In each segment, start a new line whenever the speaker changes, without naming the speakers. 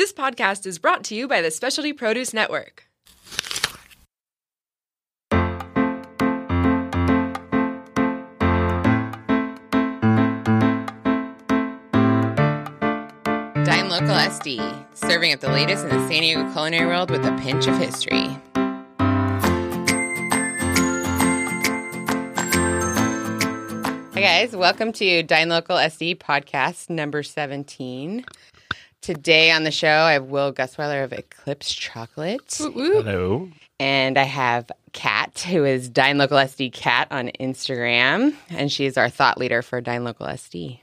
This podcast is brought to you by the Specialty Produce Network.
Dine Local SD, serving up the latest in the San Diego culinary world with a pinch of history. Hi, guys. Welcome to Dine Local SD podcast number 17. Today on the show, I have Will Gustwiler of Eclipse Chocolate.
Hello.
And I have Kat, who is Dine Local SD Kat on Instagram. And she is our thought leader for Dine Local SD.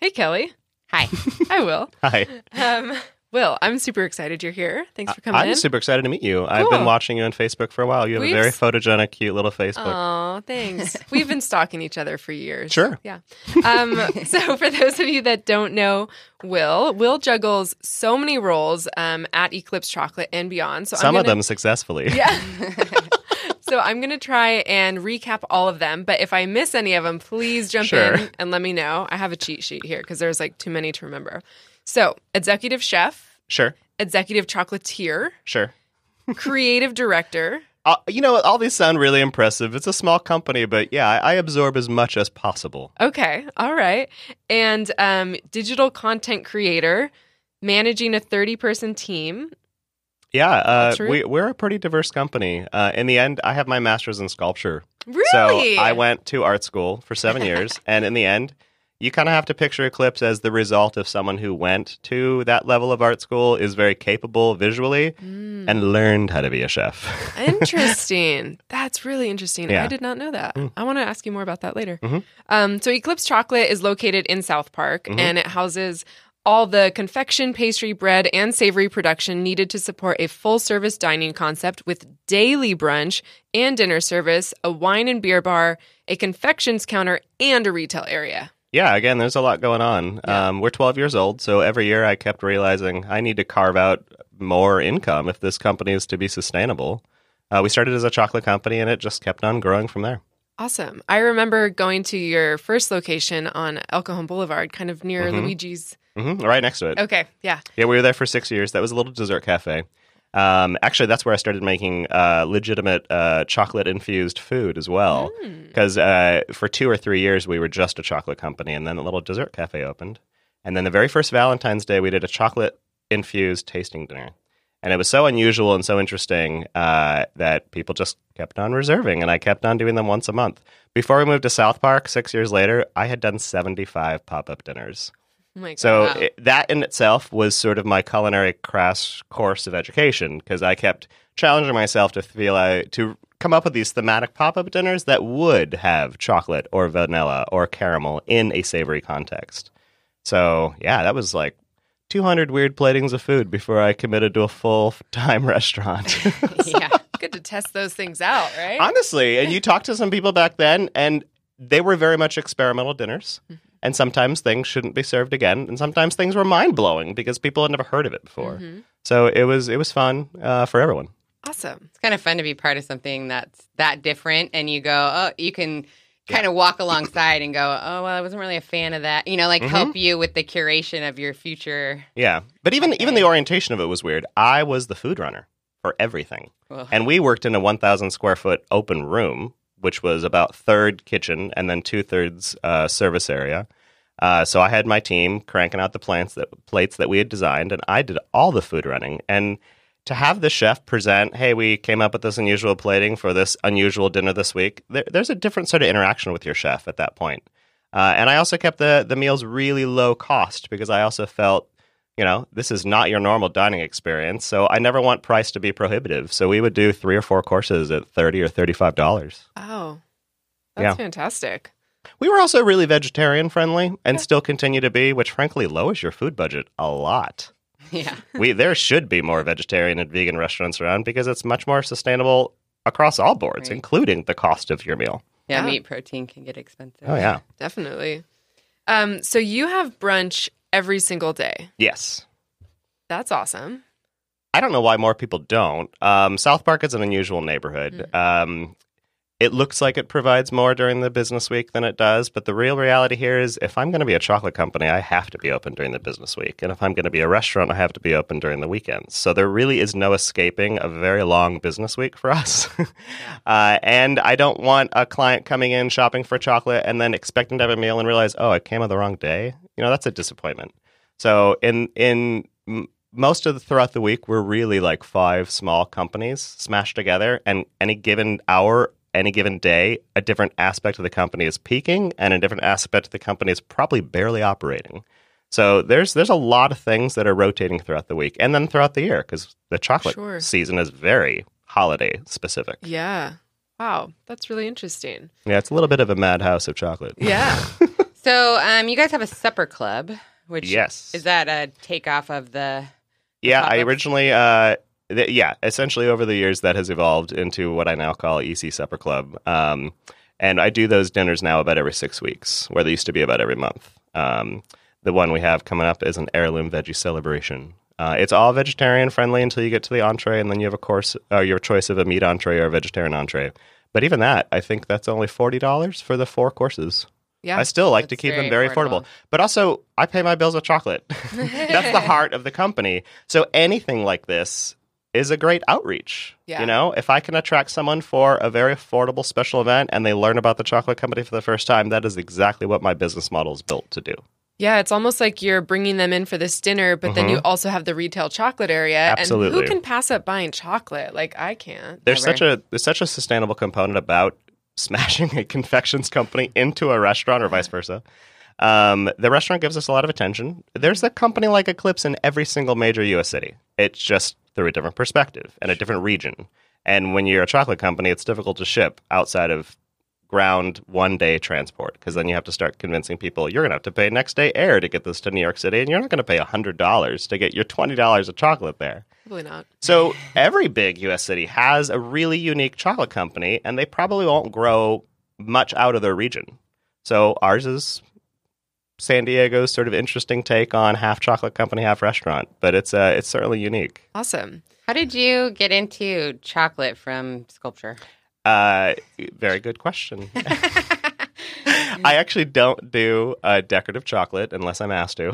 Hey, Kelly.
Hi.
Hi, Will.
Hi.
Um, Will, I'm super excited you're here. Thanks for coming
I'm
in.
super excited to meet you. I've been watching you on Facebook for a while. You have
We've
a very photogenic, cute little Facebook.
Oh, thanks. We've been stalking each other for years.
Sure.
Yeah. Um, so, for those of you that don't know Will, Will juggles so many roles um, at Eclipse Chocolate and beyond. So
Some
I'm
of
gonna-
them successfully.
Yeah. so I'm going to try and recap all of them. But if I miss any of them, please jump
Sure.
in and let me know. I have a cheat sheet here because there's like too many to remember. So, executive chef,
Sure.
executive chocolatier,
Sure.
creative director.
Uh, you know, all these sound really impressive. It's a small company, but yeah, I, I absorb as much as possible.
Okay. All right. And um, digital content creator, managing a 30 person team.
Yeah, uh, we, we're a pretty diverse company. Uh, in the end, I have my master's in sculpture.
Really?
So I went to art school for seven years, and in the end, you kind of have to picture Eclipse as the result of someone who went to that level of art school, is very capable visually,
Mm.
and learned how to be a chef.
Interesting. That's really interesting. I did not know that. I want to ask you more about that later.
Mhm.
Um, so, Eclipse Chocolate is located in South Park
Mhm.
and it houses all the confection, pastry, bread, and savory production needed to support a full service dining concept with daily brunch and dinner service, a wine and beer bar, a confections counter, and a retail area.
Yeah, again, there's a lot going on.
Yeah.
Um, we're 12 years old, so every year I kept realizing I need to carve out more income if this company is to be sustainable. Uh, we started as a chocolate company, and it just kept on growing from there.
Awesome. I remember going to your first location on El Cajon Boulevard, kind of near
Mhm.
Luigi's.
hmm right next to it.
Okay. Yeah.
Yeah, we were there for six years. That was a little dessert cafe. Um, actually, that's where I started making uh, legitimate uh, chocolate infused food as well.
Mm.
Because uh, for two or three years, we were just a chocolate company, and then a little dessert cafe opened. And then the very first Valentine's Day, we did a chocolate infused tasting dinner. And it was so unusual and so interesting uh, that people just kept on reserving, and I kept on doing them once a month. Before we moved to South Park, six years later, I had done 75 pop up dinners.
Oh
So
Wow.
it, that in itself was sort of my culinary crash course of education because I kept challenging myself to feel I, to come up with these thematic pop up dinners that would have chocolate or vanilla or caramel in a savory context. So yeah, that was like 200 weird platings of food before I committed to a full time restaurant.
yeah.
Good to test those things out, right?
Honestly, and you talked to some people back then, and they were very much experimental dinners. Mm-hmm. And sometimes things shouldn't be served again, and sometimes things were mind blowing because people had never heard of it before.
Mhm.
So it was it was fun uh, for everyone.
Awesome.
It's kind of fun to be part of something that's that different and you go, oh, you can kind of walk alongside and go, oh, well, I wasn't really a fan of that. You know, like
Mhm.
help you with the curation of your future.
Yeah, but even
Okay.
even the orientation of it was weird. I was the food runner for everything, and we worked in a 1,000 square foot open room, which was about third kitchen and then two thirds uh, service area. Uh, so I had my team cranking out the plants that plates that we had designed, and I did all the food running. And to have the chef present, "Hey, we came up with this unusual plating for this unusual dinner this week," there, there's a different sort of interaction with your chef at that point. Uh, and I also kept the the meals really low cost because I also felt, you know, this is not your normal dining experience. So I never want price to be prohibitive. So we would do three or four courses at thirty or thirty five dollars.
Oh, that's
Yeah.
fantastic.
We were also really vegetarian friendly and still continue to be, which frankly lowers your food budget a lot.
yeah.
we there should be more vegetarian and vegan restaurants around because it's much more sustainable across all boards,
Right.
including the cost of your meal.
Yeah,
Yeah.
meat protein can get expensive.
Oh yeah.
Definitely. Um, so you have brunch every single day.
Yes.
That's awesome.
I don't know why more people don't. Um, South Park is an unusual neighborhood. Um, it looks like it provides more during the business week than it does, but the real reality here is if I'm going to be a chocolate company, I have to be open during the business week. And if I'm going to be a restaurant, I have to be open during the weekends. So there really is no escaping a very long business week for us. uh, and I don't want a client coming in shopping for chocolate and then expecting to have a meal and realize, oh, it came on the wrong day. You know, that's a disappointment. So in in m- most of the throughout the week, we're really like five small companies smashed together, and any given hour, any given day, a different aspect of the company is peaking, and a different aspect of the company is probably barely operating. So there's there's a lot of things that are rotating throughout the week, and then throughout the year, because the chocolate
Sure.
season is very holiday specific.
Yeah. Wow. That's really interesting.
Yeah, it's a little bit of a madhouse of chocolate.
Yeah.
So, um, you guys have a supper club, which
Yes.
is that a takeoff of the?
Yeah, I originally, uh, th- yeah, essentially over the years that has evolved into what I now call EC Supper Club. Um, and I do those dinners now about every six weeks, where they used to be about every month. Um, the one we have coming up is an heirloom veggie celebration. Uh, it's all vegetarian friendly until you get to the entree, and then you have a course, uh, your choice of a meat entree or a vegetarian entree. But even that, I think that's only forty dollars for the four courses.
Yeah.
I still like to keep them
very
very affordable.
affordable.
But also, I pay my bills with chocolate. That's the heart of the company. So anything like this is a great outreach.
Yeah.
You know, if I can attract someone for a very affordable special event and they learn about the chocolate company for the first time, that is exactly what my business model is built to do.
Yeah, it's almost like you're bringing them in for this dinner, but then you also have the retail chocolate area. And
Mm-hmm. Absolutely.
who can pass up buying chocolate? Like I can't.
There's
Never.
such a there's such a sustainable component about smashing a confections company into a restaurant or vice versa. Um, the restaurant gives us a lot of attention. There's a company like Eclipse in every single major U.S. city. It's just through a different perspective and a different region. And when you're a chocolate company, it's difficult to ship outside of ground one day transport because then you have to start convincing people you're going to have to pay next day air to get this to New York City, and you're not going to pay $100 to get your $20 of chocolate there.
Probably not.
So every big U.S. city has a really unique chocolate company, and they probably won't grow much out of their region. So ours is San Diego's sort of interesting take on half chocolate company, half restaurant, but it's uh, it's certainly unique.
Awesome.
How did you get into chocolate from sculpture?
Uh, very good question. I actually don't do uh, decorative chocolate unless I'm asked to.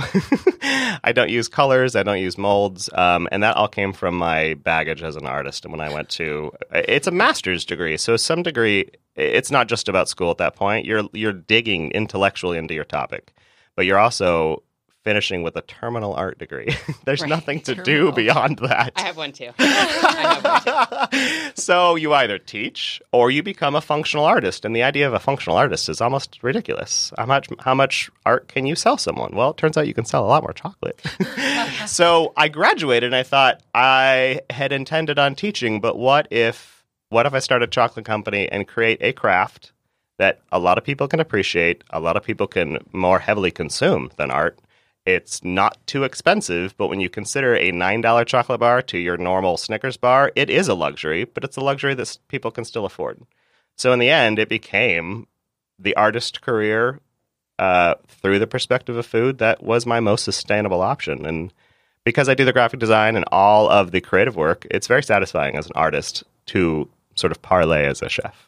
I don't use colors. I don't use molds, um, and that all came from my baggage as an artist. And when I went to, it's a master's degree, so some degree, it's not just about school at that point. You're you're digging intellectually into your topic, but you're also finishing with a terminal art degree. There's
Right.
nothing to do beyond that.
I have one too. I have one too.
so you either teach or you become a functional artist and the idea of a functional artist is almost ridiculous how much how much art can you sell someone well it turns out you can sell a lot more chocolate so i graduated and i thought i had intended on teaching but what if what if i start a chocolate company and create a craft that a lot of people can appreciate a lot of people can more heavily consume than art it's not too expensive, but when you consider a $9 chocolate bar to your normal Snickers bar, it is a luxury, but it's a luxury that people can still afford. So in the end, it became the artist career uh, through the perspective of food that was my most sustainable option. And because I do the graphic design and all of the creative work, it's very satisfying as an artist to sort of parlay as a chef.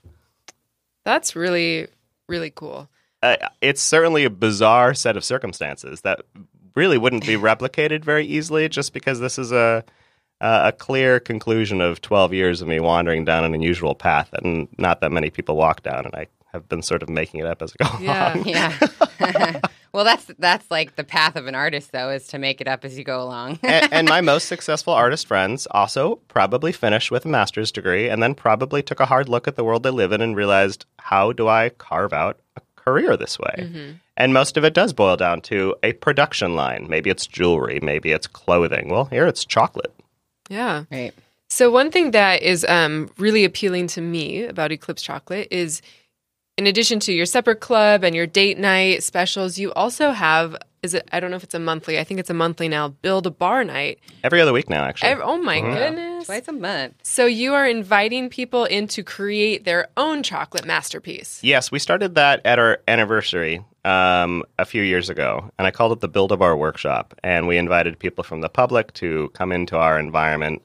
That's really, really cool.
uh, it's certainly a bizarre set of circumstances that really wouldn't be replicated very easily just because this is a a a clear conclusion of 12 years of me wandering down an unusual path and not that many people walk down and I have been sort of making it up as I go
Yeah.
along.
Yeah. well, that's that's like the path of an artist, though, is to make it up as you go along.
and, and my most successful artist friends also probably finished with a master's degree and then probably took a hard look at the world they live in and realized how do I carve out a career this way? And most of it does boil down to a production line. Maybe it's jewelry, maybe it's clothing. Well, here it's chocolate.
Yeah.
right.
So one thing that is um, really appealing to me about Eclipse Chocolate is, in addition to your supper club and your date night specials, you also have is it? I don't know if it's a monthly. I think it's a monthly now. Build a bar night.
Every other week now, actually.
Ev- oh my goodness!
Twice a month.
So you are inviting people in to create their own chocolate masterpiece.
Yes, we started that at our anniversary um, a few years ago, and I called it the Build a Bar Workshop. And we invited people from the public to come into our environment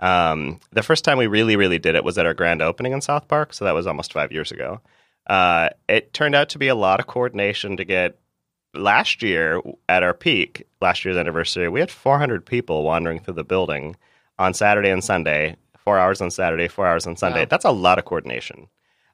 Um, the first time we really, really did it was at our grand opening in South Park, so that was almost five years ago. Uh, it turned out to be a lot of coordination to get. Last year, at our peak, last year's anniversary, we had 400 people wandering through the building on Saturday and Sunday. Four hours on Saturday, four hours on Sunday.
Wow.
That's a lot of coordination.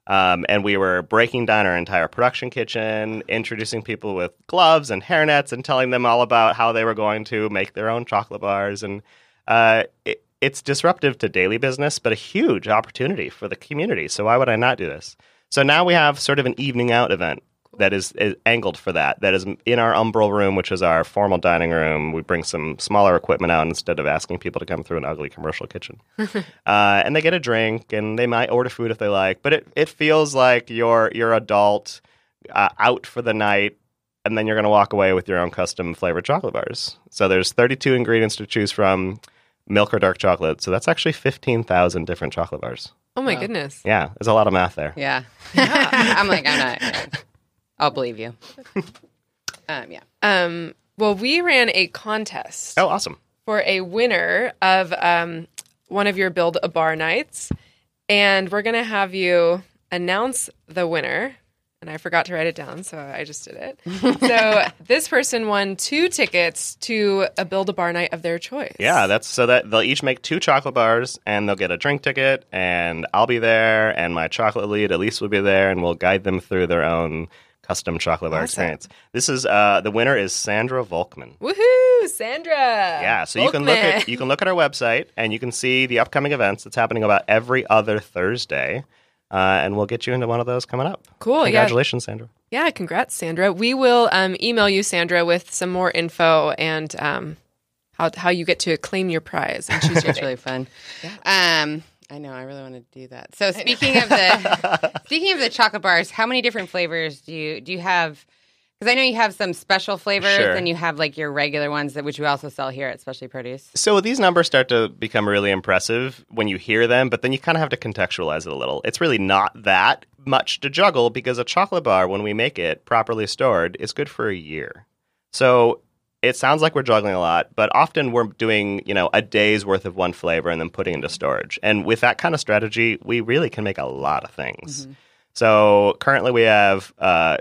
Um, and we were breaking down our entire production kitchen, introducing people with gloves and hairnets, and telling them all about how they were going to make their own chocolate bars. And uh, it, it's disruptive to daily business, but a huge opportunity for the community. So why would I not do this? So now we have sort of an evening out event that is, is angled for that. That is in our umbral room, which is our formal dining room. We bring some smaller equipment out instead of asking people to come through an ugly commercial kitchen. uh, and they get a drink, and they might order food if they like. But it, it feels like you're you're adult uh, out for the night, and then you're going to walk away with your own custom flavored chocolate bars. So there's 32 ingredients to choose from, milk or dark chocolate. So that's actually 15,000 different chocolate bars.
Oh my
Wow.
goodness.
Yeah, there's a lot of math there.
Yeah. I'm like, I'm not. yeah. I'll believe you. Um, yeah.
Um, well, we ran a contest
Oh, awesome.
for a winner of um, one of your Build a Bar nights. And we're going to have you announce the winner. And I forgot to write it down, so I just did it. so this person won two tickets to a Build a Bar night of their choice.
Yeah, that's so that they'll each make two chocolate bars and they'll get a drink ticket and I'll be there and my chocolate lead Elise will be there and we'll guide them through their own custom chocolate bar
Awesome.
experience. This is uh the winner is Sandra Volkman.
Woohoo, Sandra.
Yeah, so you can look at you can look at our website and you can see the upcoming events that's happening about every other Thursday. Uh, and we'll get you into one of those coming up.
Cool, yeah.
Congratulations, Sandra.
Yeah, congrats, Sandra. We will um, email you, Sandra, with some more info and um, how how you get to claim your prize and choose your
It's really fun. Um, I know. I really want to do that. So speaking of the speaking of the chocolate bars, how many different flavors do you do you have? Because I know you have some special flavors,
Sure.
and you have like your regular ones that which we also sell here at Specialty Produce.
So these numbers start to become really impressive when you hear them, but then you kind of have to contextualize it a little. It's really not that much to juggle because a chocolate bar, when we make it properly stored, is good for a year. So it sounds like we're juggling a lot, but often we're doing, you know, a day's worth of one flavor and then putting into storage. And with that kind of strategy, we really can make a lot of things. So currently we have uh,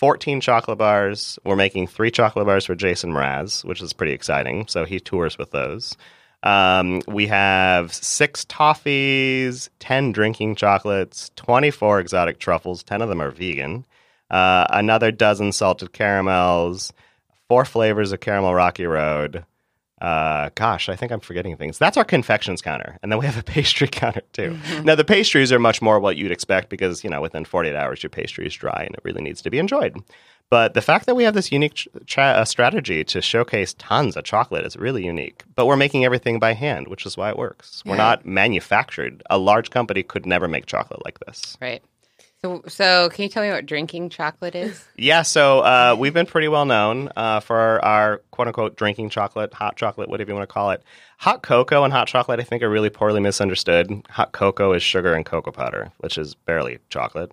14 chocolate bars. We're making three chocolate bars for Jason Mraz, which is pretty exciting. So he tours with those. Um, we have six toffees, 10 drinking chocolates, 24 exotic truffles. 10 of them are vegan. Uh, another dozen salted caramels, four flavors of caramel rocky road. Uh, gosh, I think I'm forgetting things. That's our confections counter, and then we have a pastry counter too. Now the pastries are much more what you'd expect because you know within 48 hours your pastry is dry and it really needs to be enjoyed. But the fact that we have this unique ch- tra- uh, strategy to showcase tons of chocolate is really unique. But we're making everything by hand, which is why it works. We're not manufactured. A large company could never make chocolate like this.
Right. So, so can you tell me what drinking chocolate is?
Yeah, so uh, we've been pretty well known uh, for our, our quote unquote drinking chocolate, hot chocolate, whatever you want to call it. Hot cocoa and hot chocolate, I think, are really poorly misunderstood. Hot cocoa is sugar and cocoa powder, which is barely chocolate.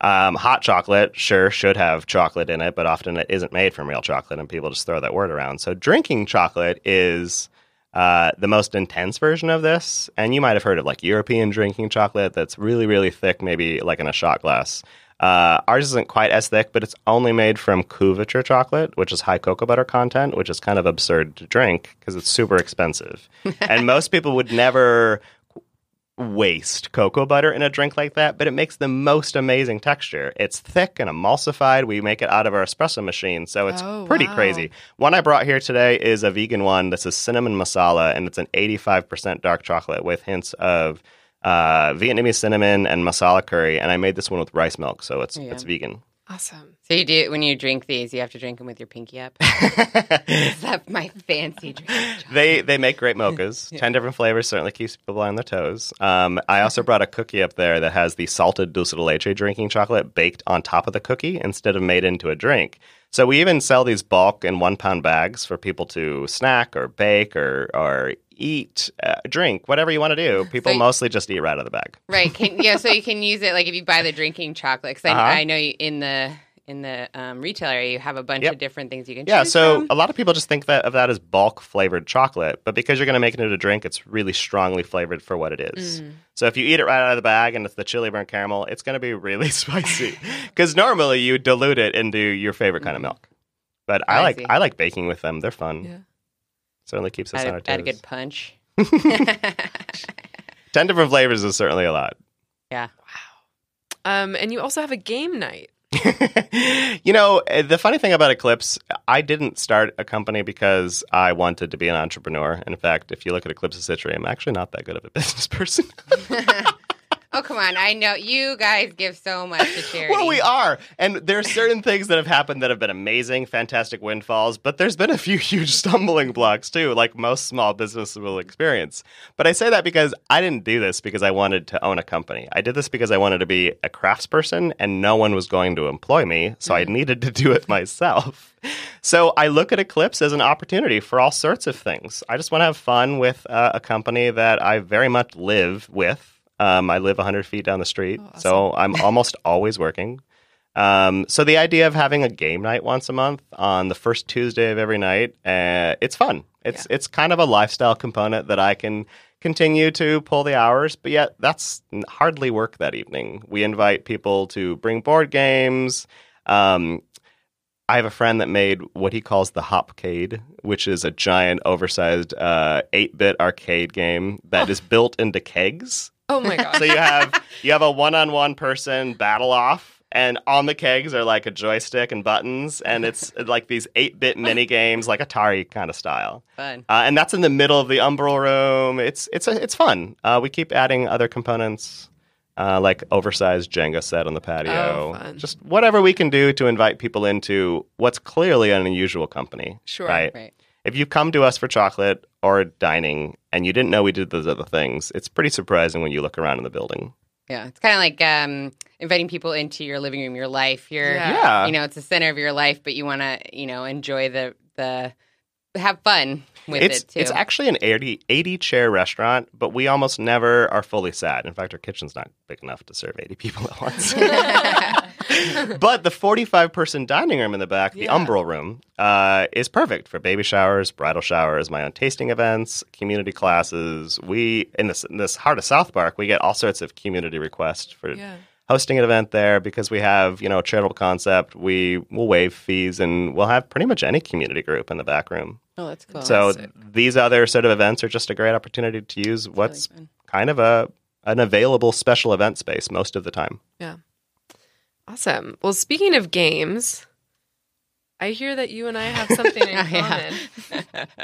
Um, hot chocolate, sure, should have chocolate in it, but often it isn't made from real chocolate, and people just throw that word around. So drinking chocolate is uh, the most intense version of this. And you might have heard of like European drinking chocolate that's really, really thick, maybe like in a shot glass. Uh, ours isn't quite as thick, but it's only made from couverture chocolate, which is high cocoa butter content, which is kind of absurd to drink because it's super expensive. and most people would never waste cocoa butter in a drink like that, but it makes the most amazing texture. It's thick and emulsified. We make it out of our espresso machine, so it's
Oh,
pretty
wow.
crazy. One I brought here today is a vegan one. This is cinnamon masala, and it's an 85% dark chocolate with hints of uh, Vietnamese cinnamon and masala curry. And I made this one with rice milk, so it's
Yeah.
it's vegan.
Awesome.
So you do when you drink these, you have to drink them with your pinky up. Is that my fancy drink?
They they make great mochas. Ten different flavors certainly keeps people on their toes. Um, I also brought a cookie up there that has the salted dulce de leche drinking chocolate baked on top of the cookie instead of made into a drink. So we even sell these bulk in one pound bags for people to snack or bake or or eat, uh, drink, whatever you want to do. People
you-
mostly just eat right out of the bag.
Right. Can, yeah. So you can use it like if you buy the drinking chocolate. Because I,
Uh-huh.
I know you, in the in the um, retail area, you have a bunch
Yep.
of different things you can
Yeah, so
from.
a lot of people just think that of that as bulk flavored chocolate, but because you're going to make it into a drink, it's really strongly flavored for what it is.
Mm.
So if you eat it right out of the bag and it's the chili burnt caramel, it's going to be really spicy. Because normally you dilute it into your favorite kind of milk. But I
I
like
see.
I like baking with them. They're fun.
Yeah.
Certainly keeps us
Add
on our toes.
add a good punch.
Ten different flavors is certainly a lot.
yeah. Wow.
Um, and you also have a game night.
you know, eh, the funny thing about Eclipse, I didn't start a company because I wanted to be an entrepreneur. In fact, if you look at Eclipse's history, I'm actually not that good of a business person.
Oh come on! I know you guys give so much to charity.
well, we are. And there are certain things that have happened that have been amazing, fantastic windfalls, but there's been a few huge stumbling blocks too, like most small businesses will experience. But I say that because I didn't do this because I wanted to own a company. I did this because I wanted to be a craftsperson and no one was going to employ me, so I needed to do it myself. So I look at Eclipse as an opportunity for all sorts of things. I just want to have fun with uh, a company that I very much live with. Um, I live 100 feet down the street,
Oh, awesome.
so I'm almost always working. Um, so the idea of having a game night once a month on the first Tuesday of every night, uh, it's fun. It's it's kind of a lifestyle component that I can continue to pull the hours, but yet that's hardly work that evening. We invite people to bring board games. Um, I have a friend that made what he calls the Hopcade, which is a giant, oversized uh, 8-bit arcade game that is built into kegs.
Oh my god.
So you have you have a one-on-one person battle off, and on the kegs are like a joystick and buttons, and it's like these 8-bit mini games, like Atari kind of style.
Fun.
Uh, and that's in the middle of the umbral room. It's it's a, it's fun. Uh, we keep adding other components, uh, like oversized Jenga set on the patio.
Oh, fun.
Just whatever we can do to invite people into what's clearly an unusual company.
Sure.
Right.
Right.
If you come to us for chocolate or dining and you didn't know we did those other things, it's pretty surprising when you look around in the building.
Yeah, it's kind of like um, inviting people into your living room, your life. Your,
Yeah.
Yeah.
you know, it's the center of your life, but you want to, you know, enjoy the the have fun with
it's
it too.
it's actually an 80, 80 chair restaurant, but we almost never are fully sat. In fact, our kitchen's not big enough to serve 80 people at once. but the 45 person dining room in the back, the
Yeah.
umbral room, uh, is perfect for baby showers, bridal showers, my own tasting events, community classes. We in this in this heart of South Park, we get all sorts of community requests for
yeah.
Hosting an event there because we have you know a charitable concept. We will waive fees and we'll have pretty much any community group in the back room.
oh, that's cool.
So
sick.
these other sort of events are just a great opportunity to use
That's
what's
really
kind of a an available special event space most of the time. Yeah.
Awesome. Well, speaking of games, I hear that you and I have something in common.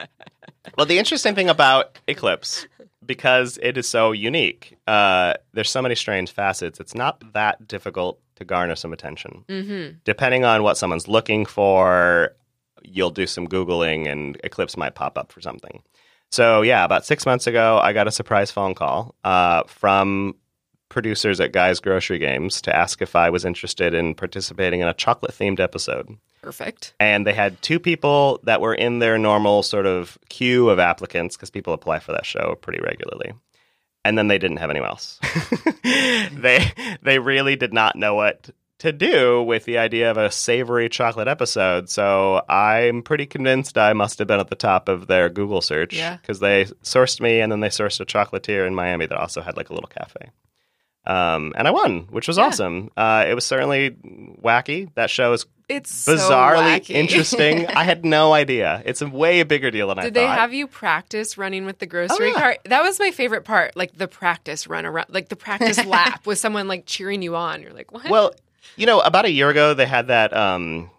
Well, the interesting thing about Eclipse, because it is so unique, uh, there's so many strange facets. It's not that difficult to garner some attention.
Mm-hmm.
Depending on what someone's looking for, you'll do some googling, and Eclipse might pop up for something. So yeah, about six months ago, I got a surprise phone call uh, from producers at Guy's Grocery Games to ask if I was interested in participating in a chocolate themed episode.
Perfect.
And they had two people that were in their normal sort of queue of applicants because people apply for that show pretty regularly. And then they didn't have anyone else. they they really did not know what to do with the idea of a savory chocolate episode. So I'm pretty convinced I must have been at the top of their Google search
Yeah.
because they sourced me and then they sourced a chocolatier in Miami that also had like a little cafe. Um, and I won, which was
Yeah.
awesome. Uh, it was certainly wacky. That show is
It's so
bizarrely
wacky.
interesting. I had no idea. It's a way bigger deal than I thought.
Did they have you practice running with the grocery
Oh, yeah.
cart? That was my favorite part, like the practice run around, like the practice lap with someone like cheering you on. You're like, what?
well, you know, about a year ago, they had that. Um,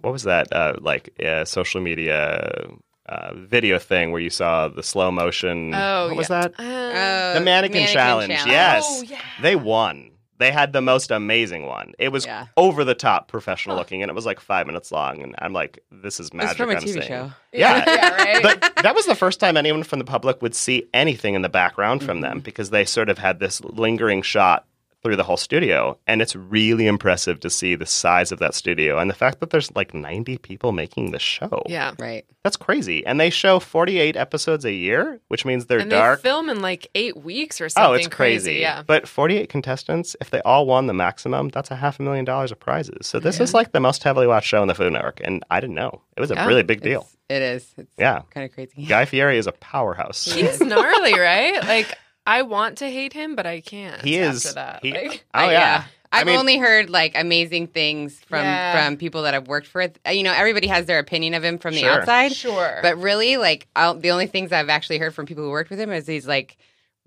what was that? Uh, like uh, social media uh, video thing where you saw the slow motion.
oh,
what was that?
Uh,
Oh,
The mannequin, challenge. Yes,
Oh, yeah.
they won. They had the most amazing one. It was
Yeah.
over the top professional looking, and it was like five minutes long. And I'm like, this is
It's
magic.
from a
I'm
TV
seeing.
show.
Yeah.
yeah, right.
but that was the first time anyone from the public would see anything in the background from
Mm-hmm.
them because they sort of had this lingering shot through the whole studio, and it's really impressive to see the size of that studio and the fact that there's like 90 people making the show.
Yeah.
Right.
That's crazy. And they show 48 episodes a year, which means they're
and
dark.
they film in like eight weeks or something.
Oh, it's crazy.
Yeah.
But 48 contestants, if they all won the maximum, that's a half a million dollars of prizes. So this
Yeah.
is like the most heavily watched show on the Food Network. And I didn't know. It was a
Yeah,
really big deal.
It's- It is. It's
Yeah.
kind of crazy.
Guy Fieri is a powerhouse.
He's gnarly, right? Like I want to hate him, but I can't.
He is.
After that.
he-
Like,
oh,
I-
yeah. I
I've
mean-
only heard like amazing things from
Yeah.
from people that I've worked for. Uh, You know, everybody has their opinion of him from the outside,
sure.
but really, like I'll, the only things I've actually heard from people who worked with him is he's like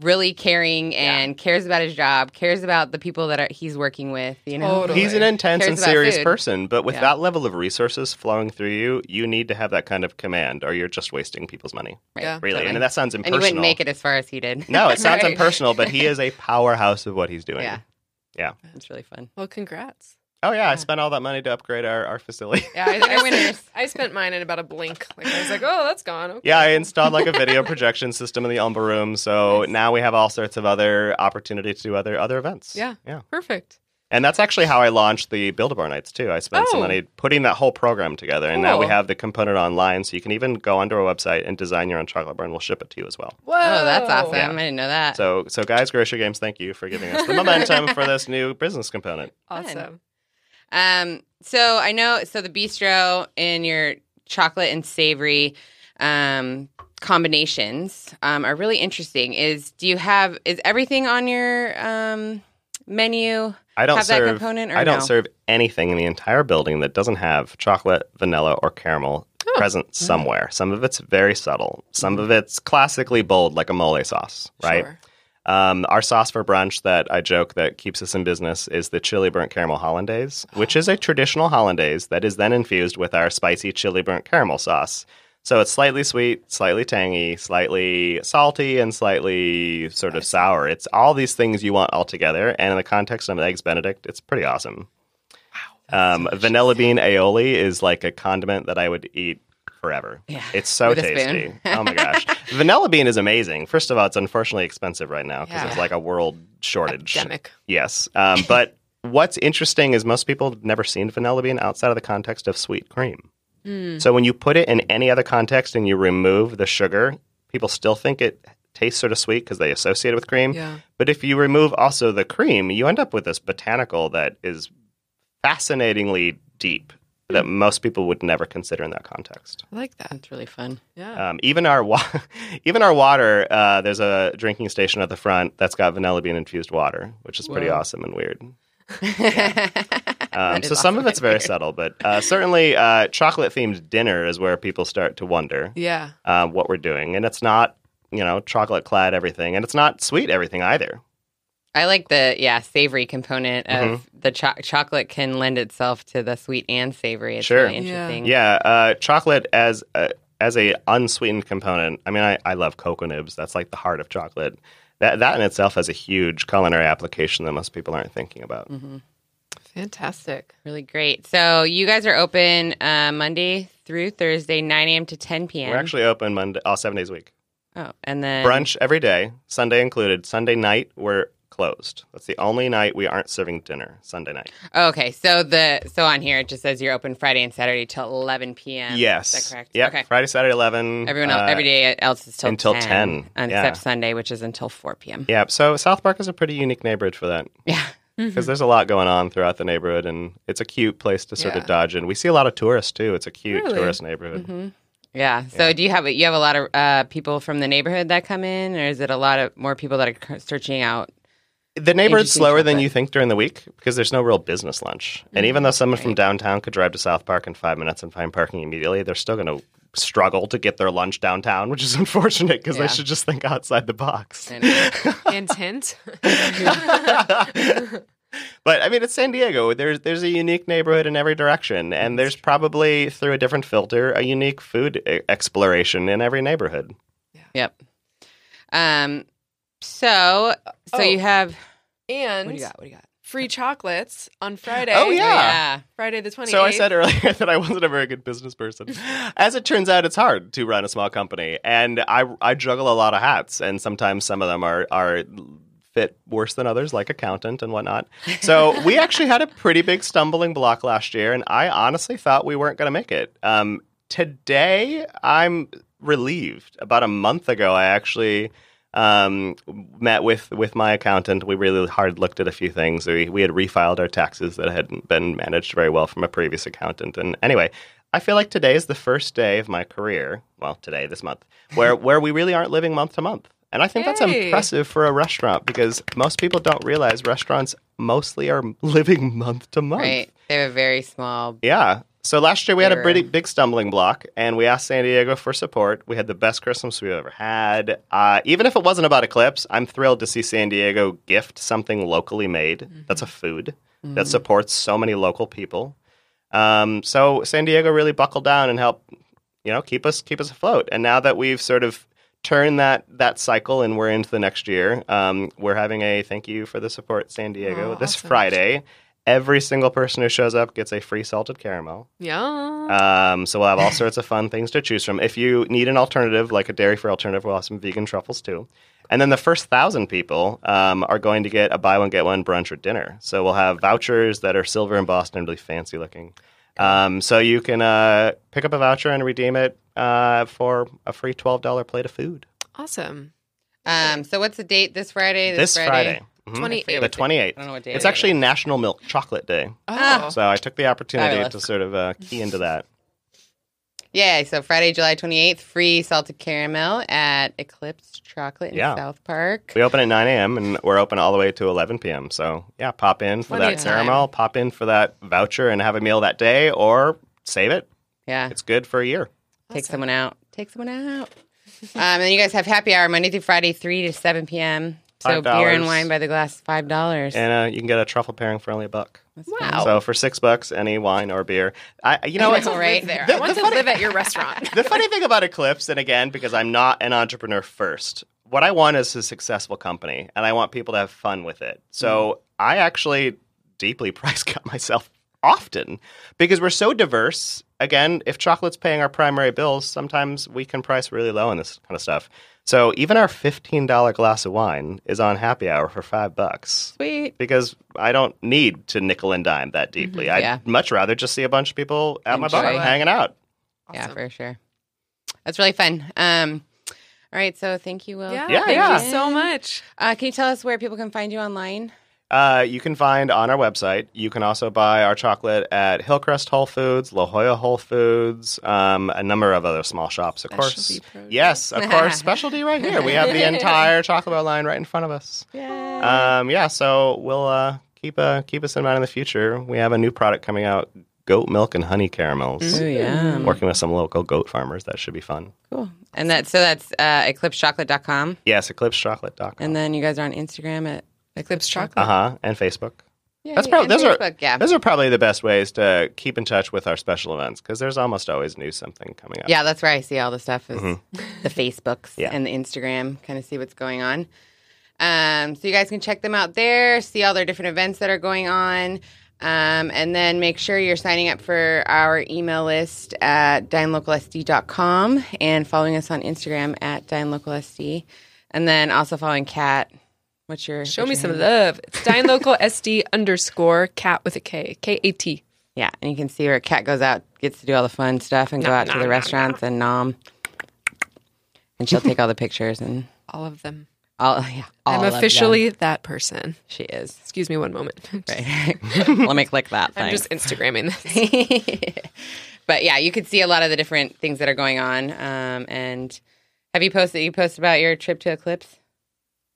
really caring and cares about his job, cares about the people that are, he's working with. You know,
Totally.
He's an intense
Cares
and serious
food.
person, but with
Yeah.
that level of resources flowing through you, you need to have that kind of command, or you're just wasting people's money.
Right,
Yeah.
Really,
totally.
and that sounds impersonal.
and
impersonal.
he wouldn't make it as far as he did.
No, it sounds
Right.
impersonal, but he is a powerhouse of what he's doing.
yeah,
Yeah.
it's really fun.
well, congrats.
Oh yeah, I spent all that money to upgrade our, our facility.
Yeah, I,
They're
I,
winners.
I spent mine in about a blink. Like I was like, oh, that's gone. Okay.
Yeah, I installed like a video projection system in the Umber room, so
Nice.
now we have all sorts of other opportunity to do other other events.
Yeah.
yeah,
Perfect.
and that's actually how I launched the Build a Bar Nights too. I spent some
Oh.
money putting that whole program together, and now we have the component online, so you can even go onto our website and design your own chocolate bar, and we'll ship it to you as well.
Whoa,
Oh, that's awesome!
Yeah.
I didn't know that.
So, so guys, Grocery Games, thank you for giving us the momentum for this new business component.
Awesome.
Um, so I know, so the bistro and your chocolate and savory um, combinations um, are really interesting. Is do you have is everything on your um, menu?
I don't
Have that
serve.
component or
I don't
no?
serve anything in the entire building that doesn't have chocolate, vanilla, or caramel
Oh.
present somewhere. Some of it's very subtle. Some of it's classically bold, like a mole sauce, right?
Sure.
Um, our sauce for brunch that I joke that keeps us in business is the chili burnt caramel hollandaise, which is a traditional hollandaise that is then infused with our spicy chili burnt caramel sauce. So it's slightly sweet, slightly tangy, slightly salty, and slightly sort of sour. It's all these things you want all together. And in the context of an eggs Benedict, it's pretty awesome. Um, vanilla bean aioli is like a condiment that I would eat forever.
Yeah,
It's so tasty. oh my gosh. vanilla bean is amazing. First of all, it's unfortunately expensive right now because
Yeah.
it's like a world shortage.
Epidemic.
Yes. Um, but what's interesting is most people have never seen vanilla bean outside of the context of sweet cream.
Mm.
So when you put it in any other context and you remove the sugar, people still think it tastes sort of sweet because they associate it with cream.
Yeah.
But if you remove also the cream, you end up with this botanical that is fascinatingly deep that most people would never consider in that context.
I like that.
It's really fun.
Yeah.
Um, even our wa- even our water, uh, there's a drinking station at the front that's got vanilla bean infused water, which is pretty
Whoa.
awesome and weird.
That
Um,
is
so some
awesome
of it's very
weird.
subtle, but uh, certainly uh, chocolate themed dinner is where people start to wonder
yeah.
uh, what we're doing, and it's not you know chocolate clad everything, and it's not sweet everything either.
I like the yeah savory component of
Mm-hmm.
the cho- chocolate can lend itself to the sweet and savory. It's
Sure.
really interesting.
Yeah, uh, chocolate as a, as a unsweetened component. I mean, I, I love cocoa nibs. That's like the heart of chocolate. That that in itself has a huge culinary application that most people aren't thinking about.
Mm-hmm.
Fantastic.
Really great. So you guys are open uh, Monday through Thursday, 9 a.m. to 10 p.m.
We're actually open Monday, all seven days a week.
oh, and then
Brunch every day, Sunday included. Sunday night we're closed. That's the only night we aren't serving dinner. Sunday night.
Okay, so the so on here it just says you're open Friday and Saturday till 11 p.m.
yes,
is that correct?
Yeah,
Okay.
Friday, Saturday, eleven.
Everyone else,
uh,
every day else is till
until
10,
10, yeah.
except Sunday, which is until 4 p.m.
Yeah, so South Park is a pretty unique neighborhood for that
Yeah.
because there's a lot going on throughout the neighborhood, and it's a cute place to sort
Yeah.
of dodge in. We see a lot of tourists too. It's a cute
Really?
tourist neighborhood.
Mm-hmm. Yeah. So do you have you have a lot of uh, people from the neighborhood that come in, or is it a lot of more people that are searching out?
The neighborhood's slower than you think during the week because there's no real business lunch. And even though someone from downtown could drive to South Park in five minutes and find parking immediately, they're still going to struggle to get their lunch downtown, which is unfortunate because
Yeah.
they should just think outside the box.
Hint.
But I mean, it's San Diego. There's there's a unique neighborhood in every direction, and there's probably through a different filter a unique food exploration in every neighborhood.
yep. Um. So so
Oh.
you have
and
what do you got? What do you got?
free chocolates on Friday.
Oh, yeah.
yeah.
Friday the 28th.
So I said earlier that I wasn't a very good business person. As it turns out, it's hard to run a small company, and I I juggle a lot of hats, and sometimes some of them are are fit worse than others, like accountant and whatnot. So we actually had a pretty big stumbling block last year, and I honestly thought we weren't going to make it. Um, today, I'm relieved. About a month ago, I actually um, met with with my accountant. We really hard looked at a few things. We we had refiled our taxes that hadn't been managed very well from a previous accountant. And anyway, I feel like today is the first day of my career. Well, today this month, where where we really aren't living month to month. And I think that's impressive for a restaurant because most people don't realize restaurants mostly are living month to month.
Right. They have a very small.
Yeah. So last year we had a pretty big stumbling block, and we asked San Diego for support. We had the best Christmas we've ever had. Uh, even if it wasn't about Eclipse, I'm thrilled to see San Diego gift something locally made. That's a food that supports so many local people. Um, so San Diego really buckled down and helped, you know, keep us keep us afloat. And now that we've sort of turned that that cycle and we're into the next year, um, we're having a thank you for the support San Diego
Oh,
this
awesome.
Friday. Every single person who shows up gets a free salted caramel.
Yeah.
Um, so we'll have all sorts of fun things to choose from. If you need an alternative, like a dairy free alternative, we'll have some vegan truffles too. And then the first thousand people um, are going to get a buy one get one brunch or dinner. So we'll have vouchers that are silver embossed and really fancy looking. Um, so you can uh, pick up a voucher and redeem it uh, for a free twelve dollar plate of food
awesome.
Um. So what's the date this Friday?
this Friday. Mhm.
28th.
The twenty eighth.
I don't know what day
It's
it
actually
is.
National Milk Chocolate Day.
Oh.
So I took the opportunity
Fabulous.
to sort of uh, key into that.
Yeah. So Friday, July twenty eighth, free salted caramel at Eclipse Chocolate in
Yeah.
South Park.
We open at 9 a.m. and we're open all the way to 11 p.m. So, yeah, pop in for
Plenty
that
of time.
caramel, pop in for that voucher and have a meal that day or save it.
Yeah.
It's good for a year.
Take someone out. Take someone out. um, and you guys have happy hour Monday through Friday, three to seven p.m. So
$5.
beer and wine by the glass, five dollars.
And uh, you can get a truffle pairing for only a buck.
Wow.
So, for six bucks, any wine or beer. I, you know,
I
it's,
know, right?
there.
The-
I want
the
to
funny-
live at your restaurant.
the funny thing about Eclipse, and again, because I'm not an entrepreneur first, what I want is a successful company, and I want people to have fun with it. So I actually deeply price cut myself often because we're so diverse. Again, if chocolate's paying our primary bills, sometimes we can price really low on this kind of stuff. So even our fifteen dollar glass of wine is on happy hour for five bucks
Sweet.
because I don't need to nickel and dime that deeply.
Yeah.
I'd much rather just see a bunch of people at my bar
Enjoy.
hanging out.
Yeah, for sure. That's really fun. Um, all right, so thank you, Will.
Yeah,
Yeah,
thank
yeah.
you so much.
Uh, can you tell us where people can find you online?
Uh, you can find on our website. You can also buy our chocolate at Hillcrest Whole Foods, La Jolla Whole Foods, um, a number of other small shops, of course.
Specialty produce.
Yes, of course, specialty right here. We have the entire chocolate bar line right in front of us.
Yeah.
Um, yeah, so we'll uh, keep uh, keep us in mind in the future. We have a new product coming out: goat milk and honey caramels.
Ooh, yeah.
Working with some local goat farmers, that should be fun.
Cool. And that so that's uh, eclipsechocolate.com.
Yes, eclipsechocolate.com.
And then you guys are on Instagram at
Eclipse chocolate.
uh huh, and Facebook.
yeah,
That's probably
and
those are
yeah.
those are probably the best ways to keep in touch with our special events because there's almost always new something coming up.
Yeah, that's where I see all the stuff is the Facebooks
Yeah.
and the Instagram, kind of see what's going on. Um, so you guys can check them out there, see all their different events that are going on. Um, and then make sure you're signing up for our email list at dinelocalsd.com and following us on Instagram at dinelocalsd. And then also following Kat. What's your
Show
what's
me
your
some
handle?
love. It's Dine Local SD underscore Kat with a K. K A T.
Yeah, and you can see where Kat goes out, gets to do all the fun stuff, and go
Nom,
out to the
nom,
restaurants and nom. And she'll take all the pictures and
All of them.
all. Yeah, all
I'm
of them.
officially that person.
She is.
Excuse me one moment.
Right. Let me click that
I'm just Instagramming this.
but yeah, you could see a lot of the different things that are going on. Um, and have you posted? You posted about your trip to Eclipse?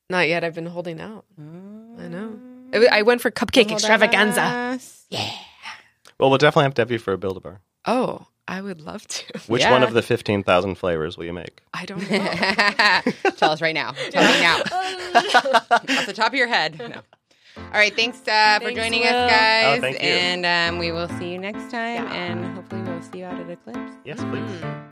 Not yet. I've been holding out. I know. It I went for cupcake extravaganza.
Yeah.
Well, we'll definitely have to have you for a build a bar.
Oh, I would love to.
Which
Yeah.
one of the fifteen thousand flavors will you make?
I don't know.
Tell us right now. Tell me now. Off the top of your head. No. All right. Thanks, uh, for joining
Will.
us, guys.
Oh, thank you.
And um, we will see you next time. And hopefully, we'll see you out at Eclipse.
Yes, please.
Mm.